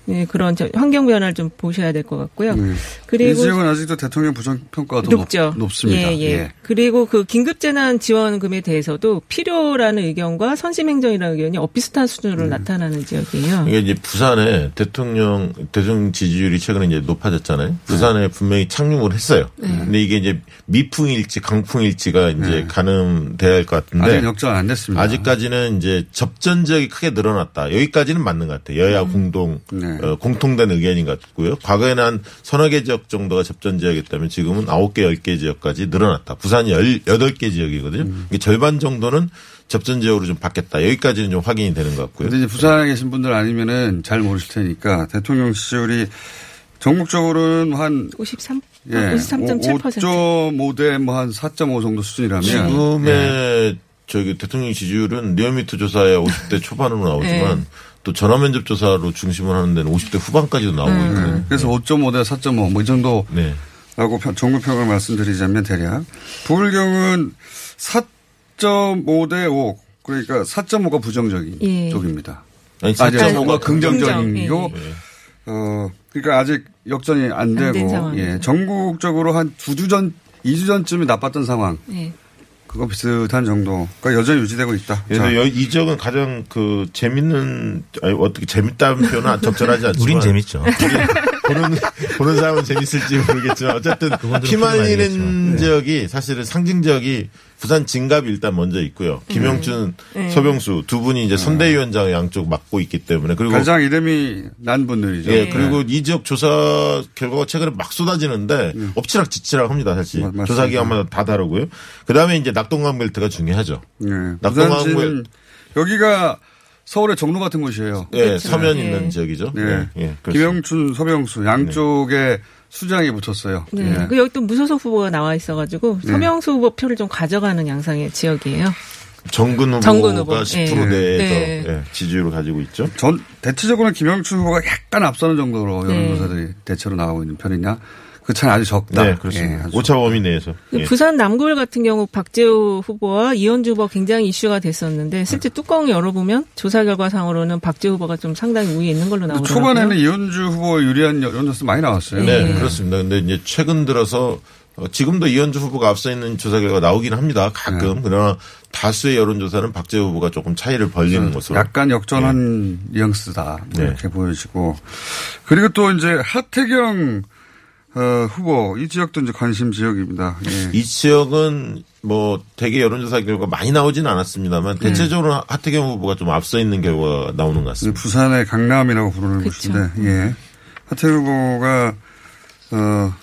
네, 그런 저 환경 변화를 좀 보셔야 될 것 같고요. 음. 이 그리고 지역은 아직도 대통령 부정평가가 더 높죠. 높, 습니다 예, 예. 그리고 그 긴급재난 지원금에 대해서도 필요라는 의견과 선심행정이라는 의견이 엇비슷한 수준으로 나타나는 지역이에요. 이게 이제 부산에 대통령 대통령 지지율이 최근에 이제 높아졌잖아요. 부산에 분명히 착륙을 했어요. 네. 근데 이게 이제 미풍일지 강풍일지가 이제 네. 가늠돼야 할 것 같은데 아직 역전 안 됐습니다. 아직까지는 이제 접전 지역이 크게 늘어났다. 여기까지는 맞는 것 같아요. 여야 음. 공동 네. 어, 공통된 의견인 것 같고요. 과거에는 한 서너 개 지역 정도가 접전 지역이었다면 지금은 아홉 개, 열 개 지역까지 늘어났다. 부산이 열 여덟 개 지역이거든요. 음. 이게 절반 정도는 접전 지역으로 좀 바뀌었다. 여기까지는 좀 확인이 되는 것 같고요. 근데 이제 부산에 계신 분들 아니면은 잘 모르실 테니까 대통령 지지율이 전국적으로는 한 53, 예, 53.7%. 5.5대 뭐 한 4.5 정도 수준이라면 지금의 예. 저기 대통령 지지율은 리얼미터 조사에 50대 초반으로 나오지만 네. 또 전화 면접 조사로 중심을 하는 데는 50대 후반까지도 나오고 네. 있거든요. 그래서 5.5대 4.5 뭐 이 정도 네. 라고 정부 평을 말씀드리자면 대략 부울경은 4.5대 5 그러니까 4.5가 부정적인 예. 쪽입니다. 아니, 4.5가 4.5가 긍정적이고 긍정, 예. 어 그러니까 아직 역전이 안된 되고. 예 전국적으로 한 두 주 전, 2주 전쯤이 나빴던 상황. 네. 그거 비슷한 정도가 여전히 유지되고 있다. 여- 이 지역은 가장 그 재밌는 아니, 어떻게 재밌다는 표현은 적절하지 않지만 우린 재밌죠. 보는 보는 사람은 재밌을지 모르겠지만 어쨌든 피말리는. 지역이 사실은 상징 지역이 부산 진갑이 일단 먼저 있고요. 김영춘, 네. 서병수 두 분이 이제 선대위원장 양쪽 맡고 있기 때문에 그리고 가장 이름이 난 분들이죠. 예, 그리고 이 지역 조사 결과가 최근에 막 쏟아지는데 엎치락 뒤치락 합니다, 사실. 맞습니다. 조사 기관마다 다 다르고요. 그 다음에 이제 낙동강 벨트가 중요하죠. 예. 낙동강 부산시는 벨 여기가 서울의 정로 같은 곳이에요. 예, 서면 있는 지역이죠. 네. 예, 예. 김영춘, 서병수 양쪽에 수장이 붙었어요. 네. 예. 그 여기 또 무소속 후보가 나와 있어가지고 네. 서명수 후보 표를 좀 가져가는 양상의 지역이에요. 정근 후보가 정근 후보. 10% 네. 내에서 네. 예, 지지율을 가지고 있죠. 전 대체적으로는 김영춘 후보가 약간 앞서는 정도로 네. 여론조사들이 대체로 나오고 있는 편이냐? 그 차는 아주 적다. 네, 그렇습니다. 예, 오차 범위 내에서. 예. 부산 남구을 같은 경우 박재우 후보와 이현주 후보가 굉장히 이슈가 됐었는데 실제 뚜껑 열어보면 조사 결과상으로는 박재우 후보가 좀 상당히 우위에 있는 걸로 나오더라고요. 초반에는 이현주 후보 유리한 여론조사 많이 나왔어요. 네, 그렇습니다. 근데 이제 최근 들어서 어, 지금도 이현주 후보가 앞서 있는 조사 결과 나오긴 합니다. 가끔. 네. 그러나 다수의 여론조사는 박재호 후보가 조금 차이를 벌리는 것으로. 약간 역전한 뉘앙스다. 뭐 네. 이렇게 보여지고. 그리고 또 이제 하태경 어, 후보 이 지역도 이제 관심 지역입니다. 예. 이 지역은 뭐 대개 여론조사 결과 많이 나오지는 않았습니다만 네. 대체적으로 하태경 후보가 좀 앞서 있는 결과가 나오는 것 같습니다. 부산의 강남이라고 부르는 곳인데, 예. 하태경 후보가, 어,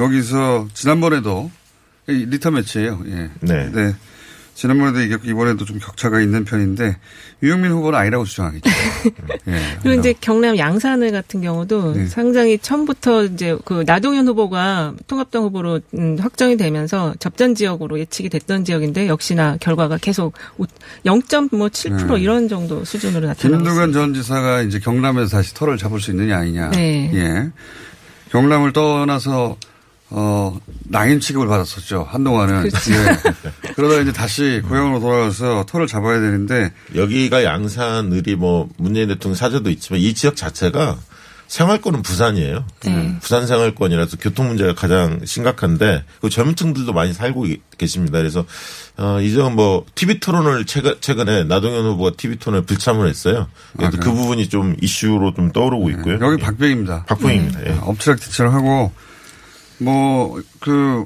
여기서 지난번에도 이 리터 매치예요 예. 네. 지난번에도 이겼고 이번에도 좀 격차가 있는 편인데 유영민 후보는 아니라고 주장하겠죠. 예. 그리고 이제 경남 양산을 같은 경우도 네. 상당히 처음부터 이제 그 나동현 후보가 통합당 후보로 음, 확정이 되면서 접전 지역으로 예측이 됐던 지역인데 역시나 결과가 계속 0.7% 네. 이런 정도 수준으로 나타나고 있습니다. 김두관 전 지사가 이제 경남에서 다시 털을 잡을 수 있느냐 아니냐. 네. 예. 경남을 떠나서 어 낭인 취급을 받았었죠 한동안은. 그렇죠. 예. 그러다 이제 다시 고향으로 돌아가서 털을 잡아야 되는데 여기가 양산 을이 뭐 문재인 대통령 사저도 있지만 이 지역 자체가 생활권은 부산이에요. 네. 부산 생활권이라서 교통 문제가 가장 심각한데 그 젊은 층들도 많이 살고 이- 계십니다. 그래서 어, 이 지역은 뭐 TV 토론을 최근, 최근 에 나동현 후보가 TV 토론을 불참을 했어요. 그래서 그 부분이 좀 이슈로 좀 떠오르고 있고요. 아, 여기 박병입니다. 박병입니다. 예. 엎치락 뒤치락 하고 뭐 그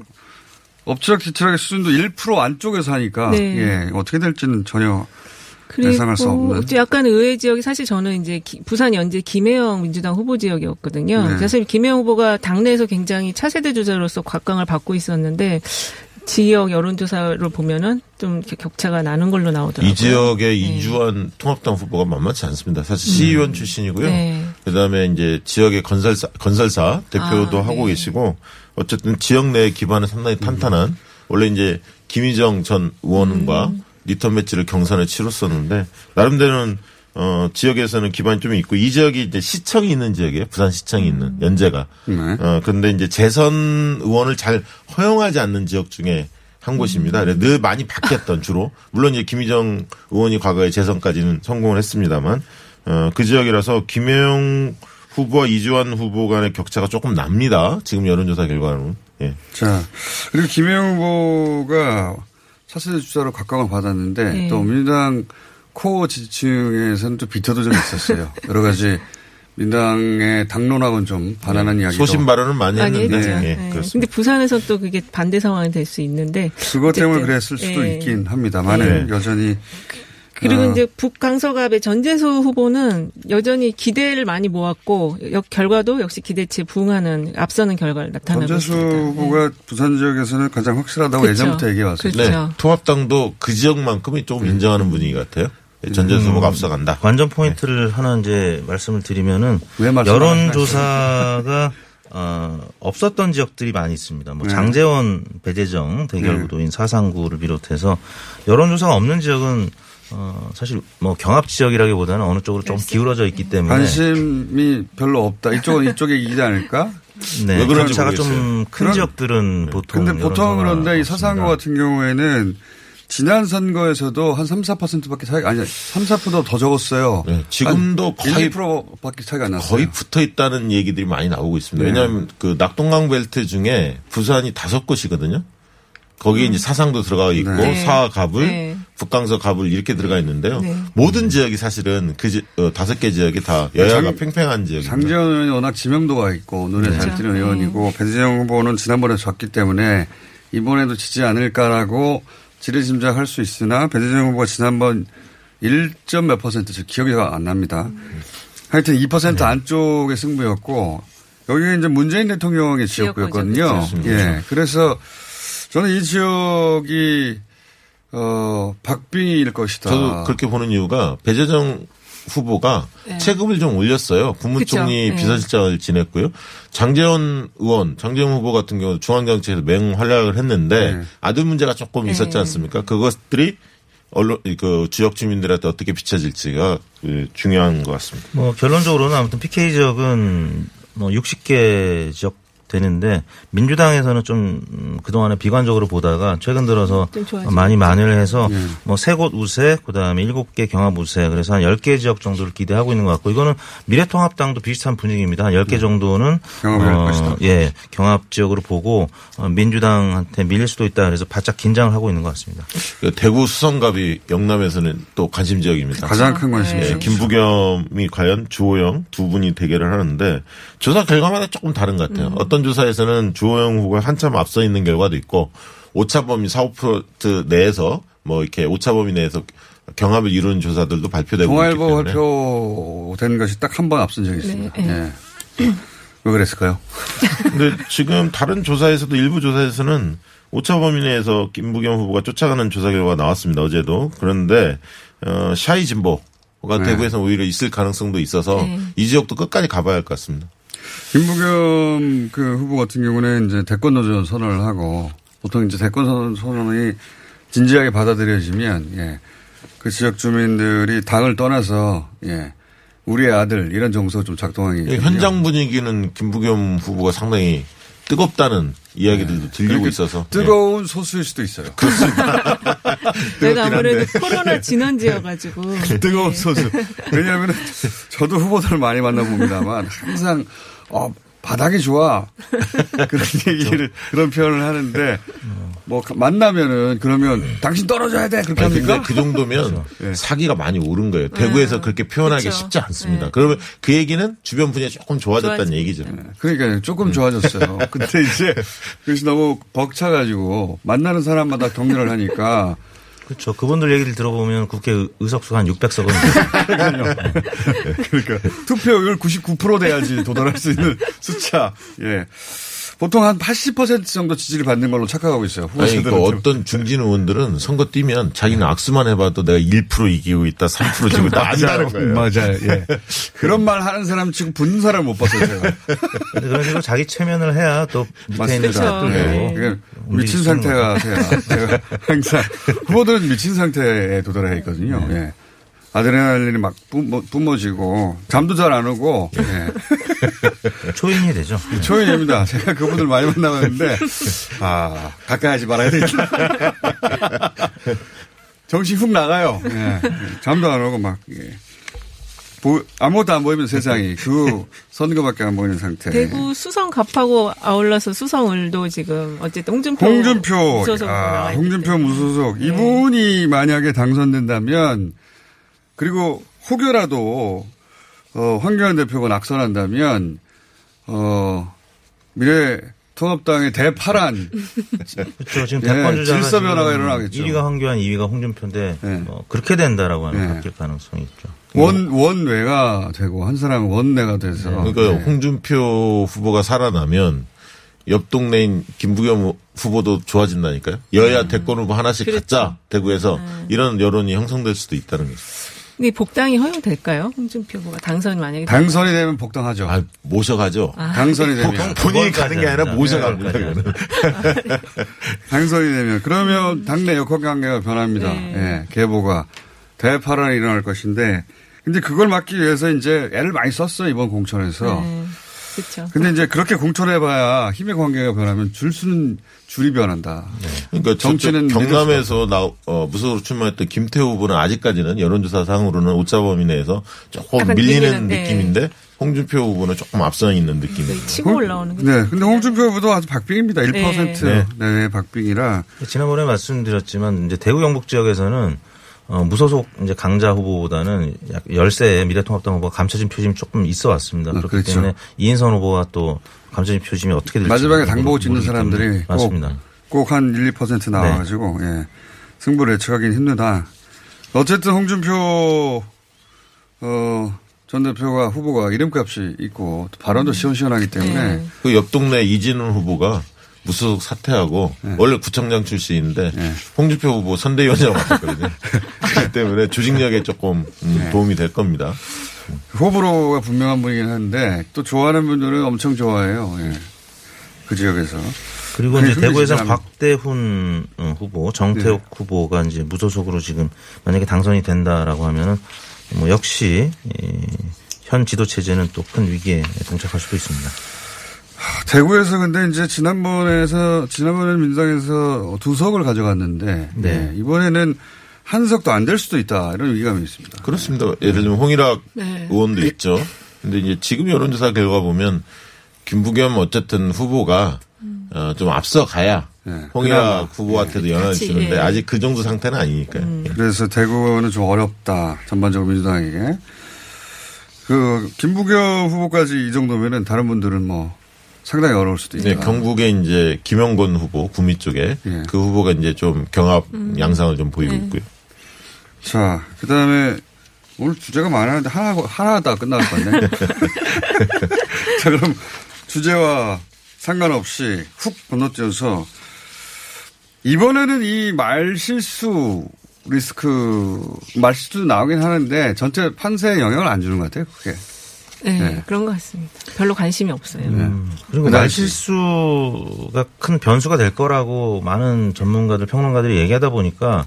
엎치락 뒤치락의 수준도 1% 안쪽에서 하니까 네. 예 어떻게 될지는 전혀 예상할 수 없는. 그리고 약간 의외 지역이 사실 저는 이제 기- 부산 연재 김혜영 민주당 후보 지역이었거든요. 네. 사실 김혜영 후보가 당내에서 굉장히 차세대 주자로서 곽강을 받고 있었는데 지역 여론조사를 보면은 좀 격차가 나는 걸로 나오더라고요. 이 지역에 이주환 통합당 후보가 만만치 않습니다. 사실 시의원 출신이고요. 네. 그다음에 이제 지역의 건설사 건설사 대표도 아, 하고 네. 계시고 어쨌든 지역 내 기반은 상당히 탄탄한 원래 이제 김희정 전 의원과 음. 리턴 매치를 경선에 치렀었는데 나름대로는 어 지역에서는 기반이 좀 있고 이 지역이 이제 시청이 있는 지역이에요. 부산 시청이 있는 연제가. 네. 어 그런데 이제 재선 의원을 잘 허용하지 않는 지역 중에 한 곳입니다. 그래서 늘 많이 바뀌었던 주로 물론 이제 김희정 의원이 과거에 재선까지는 성공을 했습니다만 어, 그 지역이라서 김혜영 후보와 이주환 후보 간의 격차가 조금 납니다. 지금 여론조사 결과는. 예. 자 그리고 김영 후보가 차세대 주자로 각광을 받았는데 네. 또 민주당 코어 지지층에서는 또 비토도 좀 있었어요. 여러 가지 민당의 당론하고는 좀 반하는 이야기도 네. 소신 발언을 많이 많이 했는데. 예, 네. 그렇습니다. 근데 부산에서 또 그게 반대 상황이 될 수 있는데 그것 때문에 그랬을 수도 예. 있긴 합니다만은 여전히 그리고 어, 이제 북강서갑의 전재수 후보는 여전히 기대를 많이 모았고 역 결과도 역시 기대치에 부응하는 앞서는 결과를 나타내고 전재수 있습니다. 후보가 부산 지역에서는 가장 확실하다고 그쵸. 예전부터 얘기해 왔어요. 그렇죠. 네, 통합당도 그 지역만큼이 조금 인정하는 분위기 같아요. 전재수 후보가 앞서간다. 관전 포인트를 하나 이제 말씀을 드리면은 여론조사가 어, 없었던 지역들이 많이 있습니다. 뭐 네. 장재원 배재정 대결구도인 사상구를 비롯해서 여론조사가 없는 지역은 어, 사실 뭐 경합 지역이라기보다는 어느 쪽으로 좀 기울어져 있기 때문에 관심이 별로 없다. 이쪽은 이쪽에 이기지 않을까? 네, 왜 그런지 차가 좀. 큰 지역들은 보통 근데 보통 그런데 이 서상고 같은 경우에는 지난 선거에서도 한 3, 4%밖에 차이가 아니 3, 4%더 적었어요. 네, 지금도 한 거의 1, 2%밖에 차이가 안 났어요. 거의 붙어 있다는 얘기들이 많이 나오고 있습니다. 네. 왜냐하면 그 낙동강 벨트 중에 부산이 다섯 곳이거든요. 거기에 이제 사상도 들어가 있고 네. 사 갑을 네. 북강서 갑을 이렇게 들어가 있는데요. 네. 모든 지역이 사실은 그 지- 어, 다섯 개 지역이 다 여야가 장- 팽팽한 지역입니다. 장재원 의원이 워낙 지명도가 있고 눈에 잘 그렇죠. 띄는 의원이고 배재정 후보는 지난번에 졌기 때문에 이번에도 지지 않을까라고 지레짐작할 수 있으나 배재정 후보가 지난번 1점 몇 퍼센트 저 기억이 잘안 납니다. 하여튼 2% 안쪽의 승부였고 여기가 이제 문재인 대통령의 지역구였거든요. 그렇죠. 예. 그래서 저는 이 지역이 어 박빙일 것이다. 저도 그렇게 보는 이유가 배재정 후보가 네. 체급을 좀 올렸어요. 국무총리 그쵸. 네. 비서실장을 지냈고요. 장재원 의원, 장재원 후보 같은 경우 중앙정치에서 맹활약을 했는데 네. 아들 문제가 조금 있었지 네. 않습니까? 그것들이 언론 그 지역 주민들한테 어떻게 비춰질지가 그 중요한 것 같습니다. 뭐 결론적으로는 아무튼 PK 지역은 뭐 60개 지역 되는데 민주당에서는 좀 음, 그동안에 비관적으로 보다가 최근 들어서 많이 만회를 해서 뭐세 곳 우세 그다음에 일곱 개 경합 우세 그래서 한 10개 지역 정도를 기대하고 있는 것 같고 이거는 미래통합당도 비슷한 분위기입니다. 한 10개 정도는 경합을 할 것이다. 예, 경합 지역으로 보고 어, 민주당한테 밀릴 수도 있다 그래서 바짝 긴장을 하고 있는 것 같습니다. 그 대구 수성갑이 영남에서는 또 관심 지역입니다. 가장 큰 관심이죠. 예, 김부겸이 과연 주호영 두 분이 대결을 하는데 조사 결과마다 조금 다른 것 같아요. 어떤 조사에서는 주호영 후보가 한참 앞서 있는 결과도 있고 오차 범위 4, 5% 내에서 뭐 이렇게 오차 범위 내에서 경합을 이루는 조사들도 발표되고 있기 동아일보 때문에 발표된 것이 딱 한 번 앞선 적이 있습니다. 네, 예. 왜 그랬을까요? 근데 지금 다른 조사에서도 일부 조사에서는 오차 범위 내에서 김부겸 후보가 쫓아가는 조사 결과가 나왔습니다. 어제도. 그런데 어, 샤이 진보가 네. 대구에서 오히려 있을 가능성도 있어서 네. 이 지역도 끝까지 가봐야 할 것 같습니다. 김부겸 그 후보 같은 경우는 이제 대권 도전 선언을 하고 보통 이제 대권 선- 선언이 진지하게 받아들여지면 예. 그 지역 주민들이 당을 떠나서 예. 우리의 아들 이런 정서가 좀 작동하기 예, 현장 분위기는 김부겸 후보가 상당히 뜨겁다는 이야기들도 들리고 그러니까 있어서 뜨거운 소수일 수도 있어요. 내가 아무래도. 코로나 진원지여가지고 뜨거운 네. 소수. 왜냐하면 저도 후보들을 많이 만나봅니다만 항상 어, 바닥이 좋아. 그런 얘기를 그런 표현을 하는데 뭐 만나면은 그러면 당신 떨어져야 돼 그렇게 아니, 합니까? 그 정도면 예. 사기가 많이 오른 거예요. 대구에서 그렇게 표현하기 그쵸. 쉽지 않습니다. 그러면 그 얘기는 주변 분위기가 조금 좋아졌다는 얘기죠. 그러니까 조금 좋아졌어요. 근데 이제 그것이 너무 벅차가지고 만나는 사람마다 격려를 하니까 그렇죠. 그분들 얘기를 들어보면 국회 의- 의석수가 한 600석은 그러니까 투표율 99% 돼야지 도달할 수 있는 숫자. 예. 보통 한 80% 정도 지지를 받는 걸로 착각하고 있어요. 아니, 그 좀. 어떤 중진 의원들은 선거 뛰면 자기는 악수만 해봐도 내가 1% 이기고 있다, 3% 지고 있다, 안다는 거예요. 맞아요. 예. 그런 말 하는 사람 치고 붙는 사람 못 봤어요, 제가. 근데 그런 식으로 자기 체면을 해야 또 밑에 있는 맞습니다. 사람들도 예. 그러니까 움직일 미친 상태가. 돼야 제가 항상 후보들은 미친 상태에 도달해 있거든요. 예. 아드레날린이 막 뿜어, 뿜어 지고 잠도 잘 안 오고 예. 초인이 되죠. 초인입니다. 제가 그분들 많이 만나봤는데 아 가까이 하지 말아야 되겠다. 정신 훅 나가요. 예. 잠도 안 오고 막 예. 보- 아무것도 안 보이면 세상이 그 선거밖에 안 보이는 상태. 대구 수성 갑하고 아울러서 수성을도 지금 어쨌든 홍준표 홍준표, 아, 홍준표. 무소속 네. 이분이 만약에 당선된다면 그리고 혹여라도 어, 황교안 대표가 낙선한다면 어, 미래 통합당의 대파란 그렇죠. 지금 예, 대권 주자가 질서 변화가 일어나겠죠. 1위가 황교안, 2위가 홍준표인데 뭐 그렇게 된다라고 하면 네. 바뀔 가능성이 있죠. 원 원외가 되고 한 사람은 원내가 돼서 그러니까 네. 홍준표 후보가 살아나면 옆 동네인 김부겸 후보도 좋아진다니까요. 여야 음. 대권 후보 하나씩 그렇죠. 갖자 대구에서 이런 여론이 형성될 수도 있다는 거죠. 근데 복당이 허용될까요? 홍준표 후보가 당선이 만약에 당선이 되면 복당하죠. 아, 모셔가죠. 아. 당선이 되면 본인이 가는 게 아니라 모셔갑니다. 당선이 되면 그러면 당내 역학 관계가 변합니다. 예, 계보가 대파란이 일어날 것인데 근데 그걸 막기 위해서 이제 애를 많이 썼어 이번 공천에서. 그렇죠. 근데 이제 그렇게 공천해봐야 힘의 관계가 변하면 줄 수는 줄이 변한다. 그러니까 정치는 경남에서 나 어, 무소속 출마했던 김태우 후보는 아직까지는 여론조사 상으로는 오차 범위 내에서 조금 밀리는 밀리는, 네. 느낌인데 홍준표 후보는 조금 앞서 있는 느낌입니다. 치고 올라오는 게. 네, 근데 홍준표 후보도 아주 박빙입니다. 1% 네. 네. 박빙이라. 지난번에 말씀드렸지만 이제 대구 경북 지역에서는 어, 무소속 이제 강자 후보보다는 약 열세 미래통합당 후보가 감춰진 표심이 조금 있어 왔습니다. 그렇기 그렇죠. 때문에 이인선 후보와 또 감춰진 표심이 어떻게 될지 마지막에 당보고 짓는. 사람들이 맞습니다. 꼭 한 1, 2% 나와가지고, 예. 승부를 예측하기는 힘들다. 어쨌든 홍준표, 어, 전 대표가 후보가 이름값이 있고 또 발언도 시원시원하기 때문에 그옆 동네 이진훈 후보가 무소속 사퇴하고 네. 원래 구청장 출신인데 홍준표 후보 선대위원장 맡았거든요. 그렇기 때문에 조직력에 조금 음, 네. 도움이 될 겁니다. 호불호가 분명한 분이긴 한데 또 좋아하는 분들은 엄청 좋아해요. 예. 그 지역에서. 그리고 이제 대구에서 박대훈 어, 후보, 정태욱 네. 후보가 이제 무소속으로 지금 만약에 당선이 된다라고 하면은 뭐 역시 이, 현 지도 체제는 또 큰 위기에 동착할 수도 있습니다. 대구에서 근데 이제 지난번에서 지난번에 민주당에서 두 석을 가져갔는데 네. 예, 이번에는 한 석도 안 될 수도 있다 이런 위감이 있습니다. 그렇습니다. 예를 들면 홍일학 네. 의원도 있죠. 근데 이제 지금 여론조사 결과 보면 김부겸 어쨌든 후보가 어, 좀 앞서 가야 그나마. 홍일학 후보한테도 영향을 같이, 주는데 예. 아직 그 정도 상태는 아니니까요. 그래서 대구는 좀 어렵다 전반적으로 민주당에게. 그 김부겸 후보까지 이 정도면은 다른 분들은 뭐 상당히 어려울 수도 있다. 네, 경북에 이제 김영건 후보 구미 쪽에 그 후보가 이제 좀 경합 음. 양상을 좀 보이고 네. 있고요. 자, 그 다음에 오늘 주제가 많았는데 하나, 하나다 끝날 것 같네. 자, 그럼 주제와 상관없이 훅 건너뛰어서 이번에는 이 말실수 리스크, 말실수도 나오긴 하는데 전체 판세에 영향을 안 주는 것 같아요, 그게. 네, 네. 그런 것 같습니다. 별로 관심이 없어요. 그리고 그다음에 말실수가 큰 변수가 될 거라고 많은 전문가들, 평론가들이 얘기하다 보니까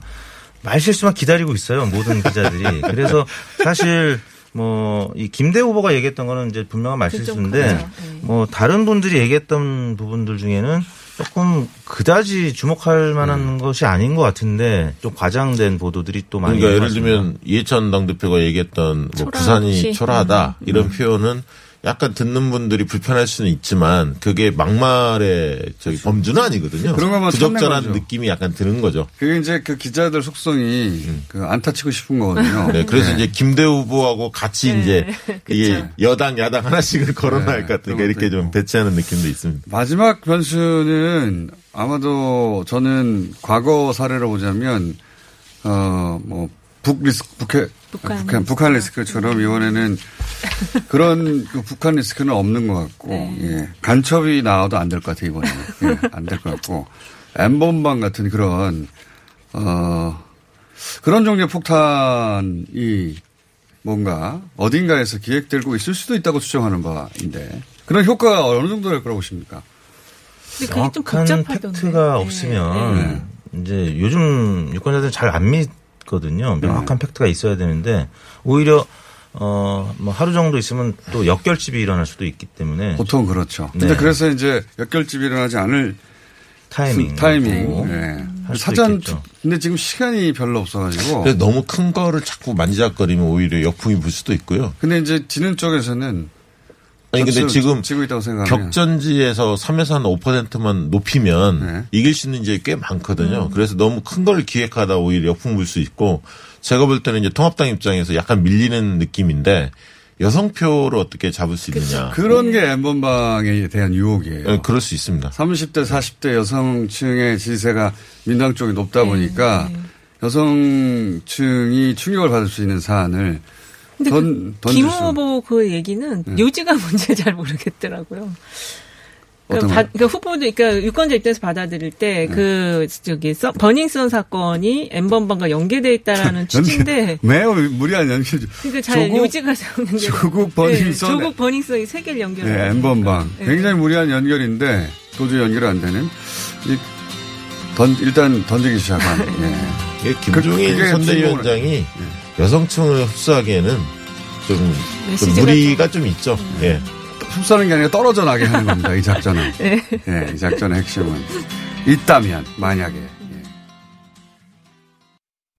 말 실수만 기다리고 있어요. 모든 기자들이. 그래서 사실 뭐 이 김대 후보가 얘기했던 거는 이제 분명한 말 실수인데 크죠. 뭐 다른 분들이 얘기했던 부분들 중에는 조금 그다지 주목할 만한 것이 아닌 것 같은데 좀 과장된 보도들이 또 많이 그러니까 예를. 들면 이해찬 당대표가 얘기했던 뭐. 부산이 초라하다 음. 이런 표현은 약간 듣는 분들이 불편할 수는 있지만 그게 막말의 저기 범주는 아니거든요. 그런 것만 부적절한. 느낌이 약간 드는 거죠. 그게 이제 그 기자들 속성이 그 안 타치고 싶은 거거든요. 네, 그래서 이제 김대 후보하고 같이 네, 이제 이게 여당 야당 하나씩을 거론할 것 같으니까 이렇게 좀 배치하는 느낌도 있습니다. 마지막 변수는 아마도 저는 과거 사례로 보자면 어뭐 북리스크 북해 북한, 북한, 북한 리스크처럼 이번에는 그런 그 북한 리스크는 없는 것 같고 예. 간첩이 나와도 안 될 것 같아요 이번에는 예. 안될 것 같고 엠번방 같은 그런 어 그런 종류의 폭탄이 뭔가 어딘가에서 기획되고 있을 수도 있다고 추정하는 바인데 그런 효과가 어느 정도 될 거라고 보십니까? 근데 그게 좀 정확한 복잡하던데. 팩트가 네. 없으면 이제 요즘 유권자들은 잘 안 믿 거든요. 명확한 팩트가 있어야 되는데 오히려 어 뭐 하루 정도 있으면 또 역결집이 일어날 수도 있기 때문에 보통 그렇죠. 근데 네. 그래서 이제 역결집이 일어나지 않을 타이밍 타이밍. 네. 사전 있겠죠. 근데 지금 시간이 별로 없어가지고. 너무 큰 거를 자꾸 만지작거리면 오히려 역풍이 불 수도 있고요. 근데 이제 지는 쪽에서는 아니 근데 지금 쥐고 있다고 생각하면 격전지에서 3에서 한 5%만 높이면 네. 이길 수 있는 이제 꽤 많거든요. 음. 그래서 너무 큰 걸 기획하다 오히려 역풍 불 수 있고 제가 볼 때는 이제 통합당 입장에서 약간 밀리는 느낌인데 여성표를 어떻게 잡을 수 있느냐. 그런 게 엠번방에 대한 유혹이에요. 네, 그럴 수 있습니다. 30대, 40대 여성층의 지지세가 민당 쪽이 높다 네, 보니까 여성층이 충격을 받을 수 있는 사안을 근데 던, 그김 수. 후보 그 얘기는 네. 요지가 뭔지 잘 모르겠더라고요. 그러니까? 바- 그러니까 후보들, 그러니까 유권자 입장에서 받아들일 때, 네. 그, 저기, 써- 버닝썬 사건이 엠번방과 연계돼 있다라는 취지인데, 매우 무리한 연결. 그러니까 잘 조국- 요지가 없는데. 조국 버닝썬. 네, 조국 버닝썬이 세 개를 연결. 네, 엠번방. 네. 굉장히 무리한 연결인데 도저히 연결이 안 되는. 이 던, 일단 던지기 시작한. 예. 김종인 그게 선대위원장이 여성층을 흡수하기에는 좀, 좀 메시지가 무리가 좀 있죠. 예. 흡수하는 게 아니라 떨어져 나게 하는 겁니다. 이 작전은. 네. 예, 이 작전의 핵심은. 있다면, 만약에.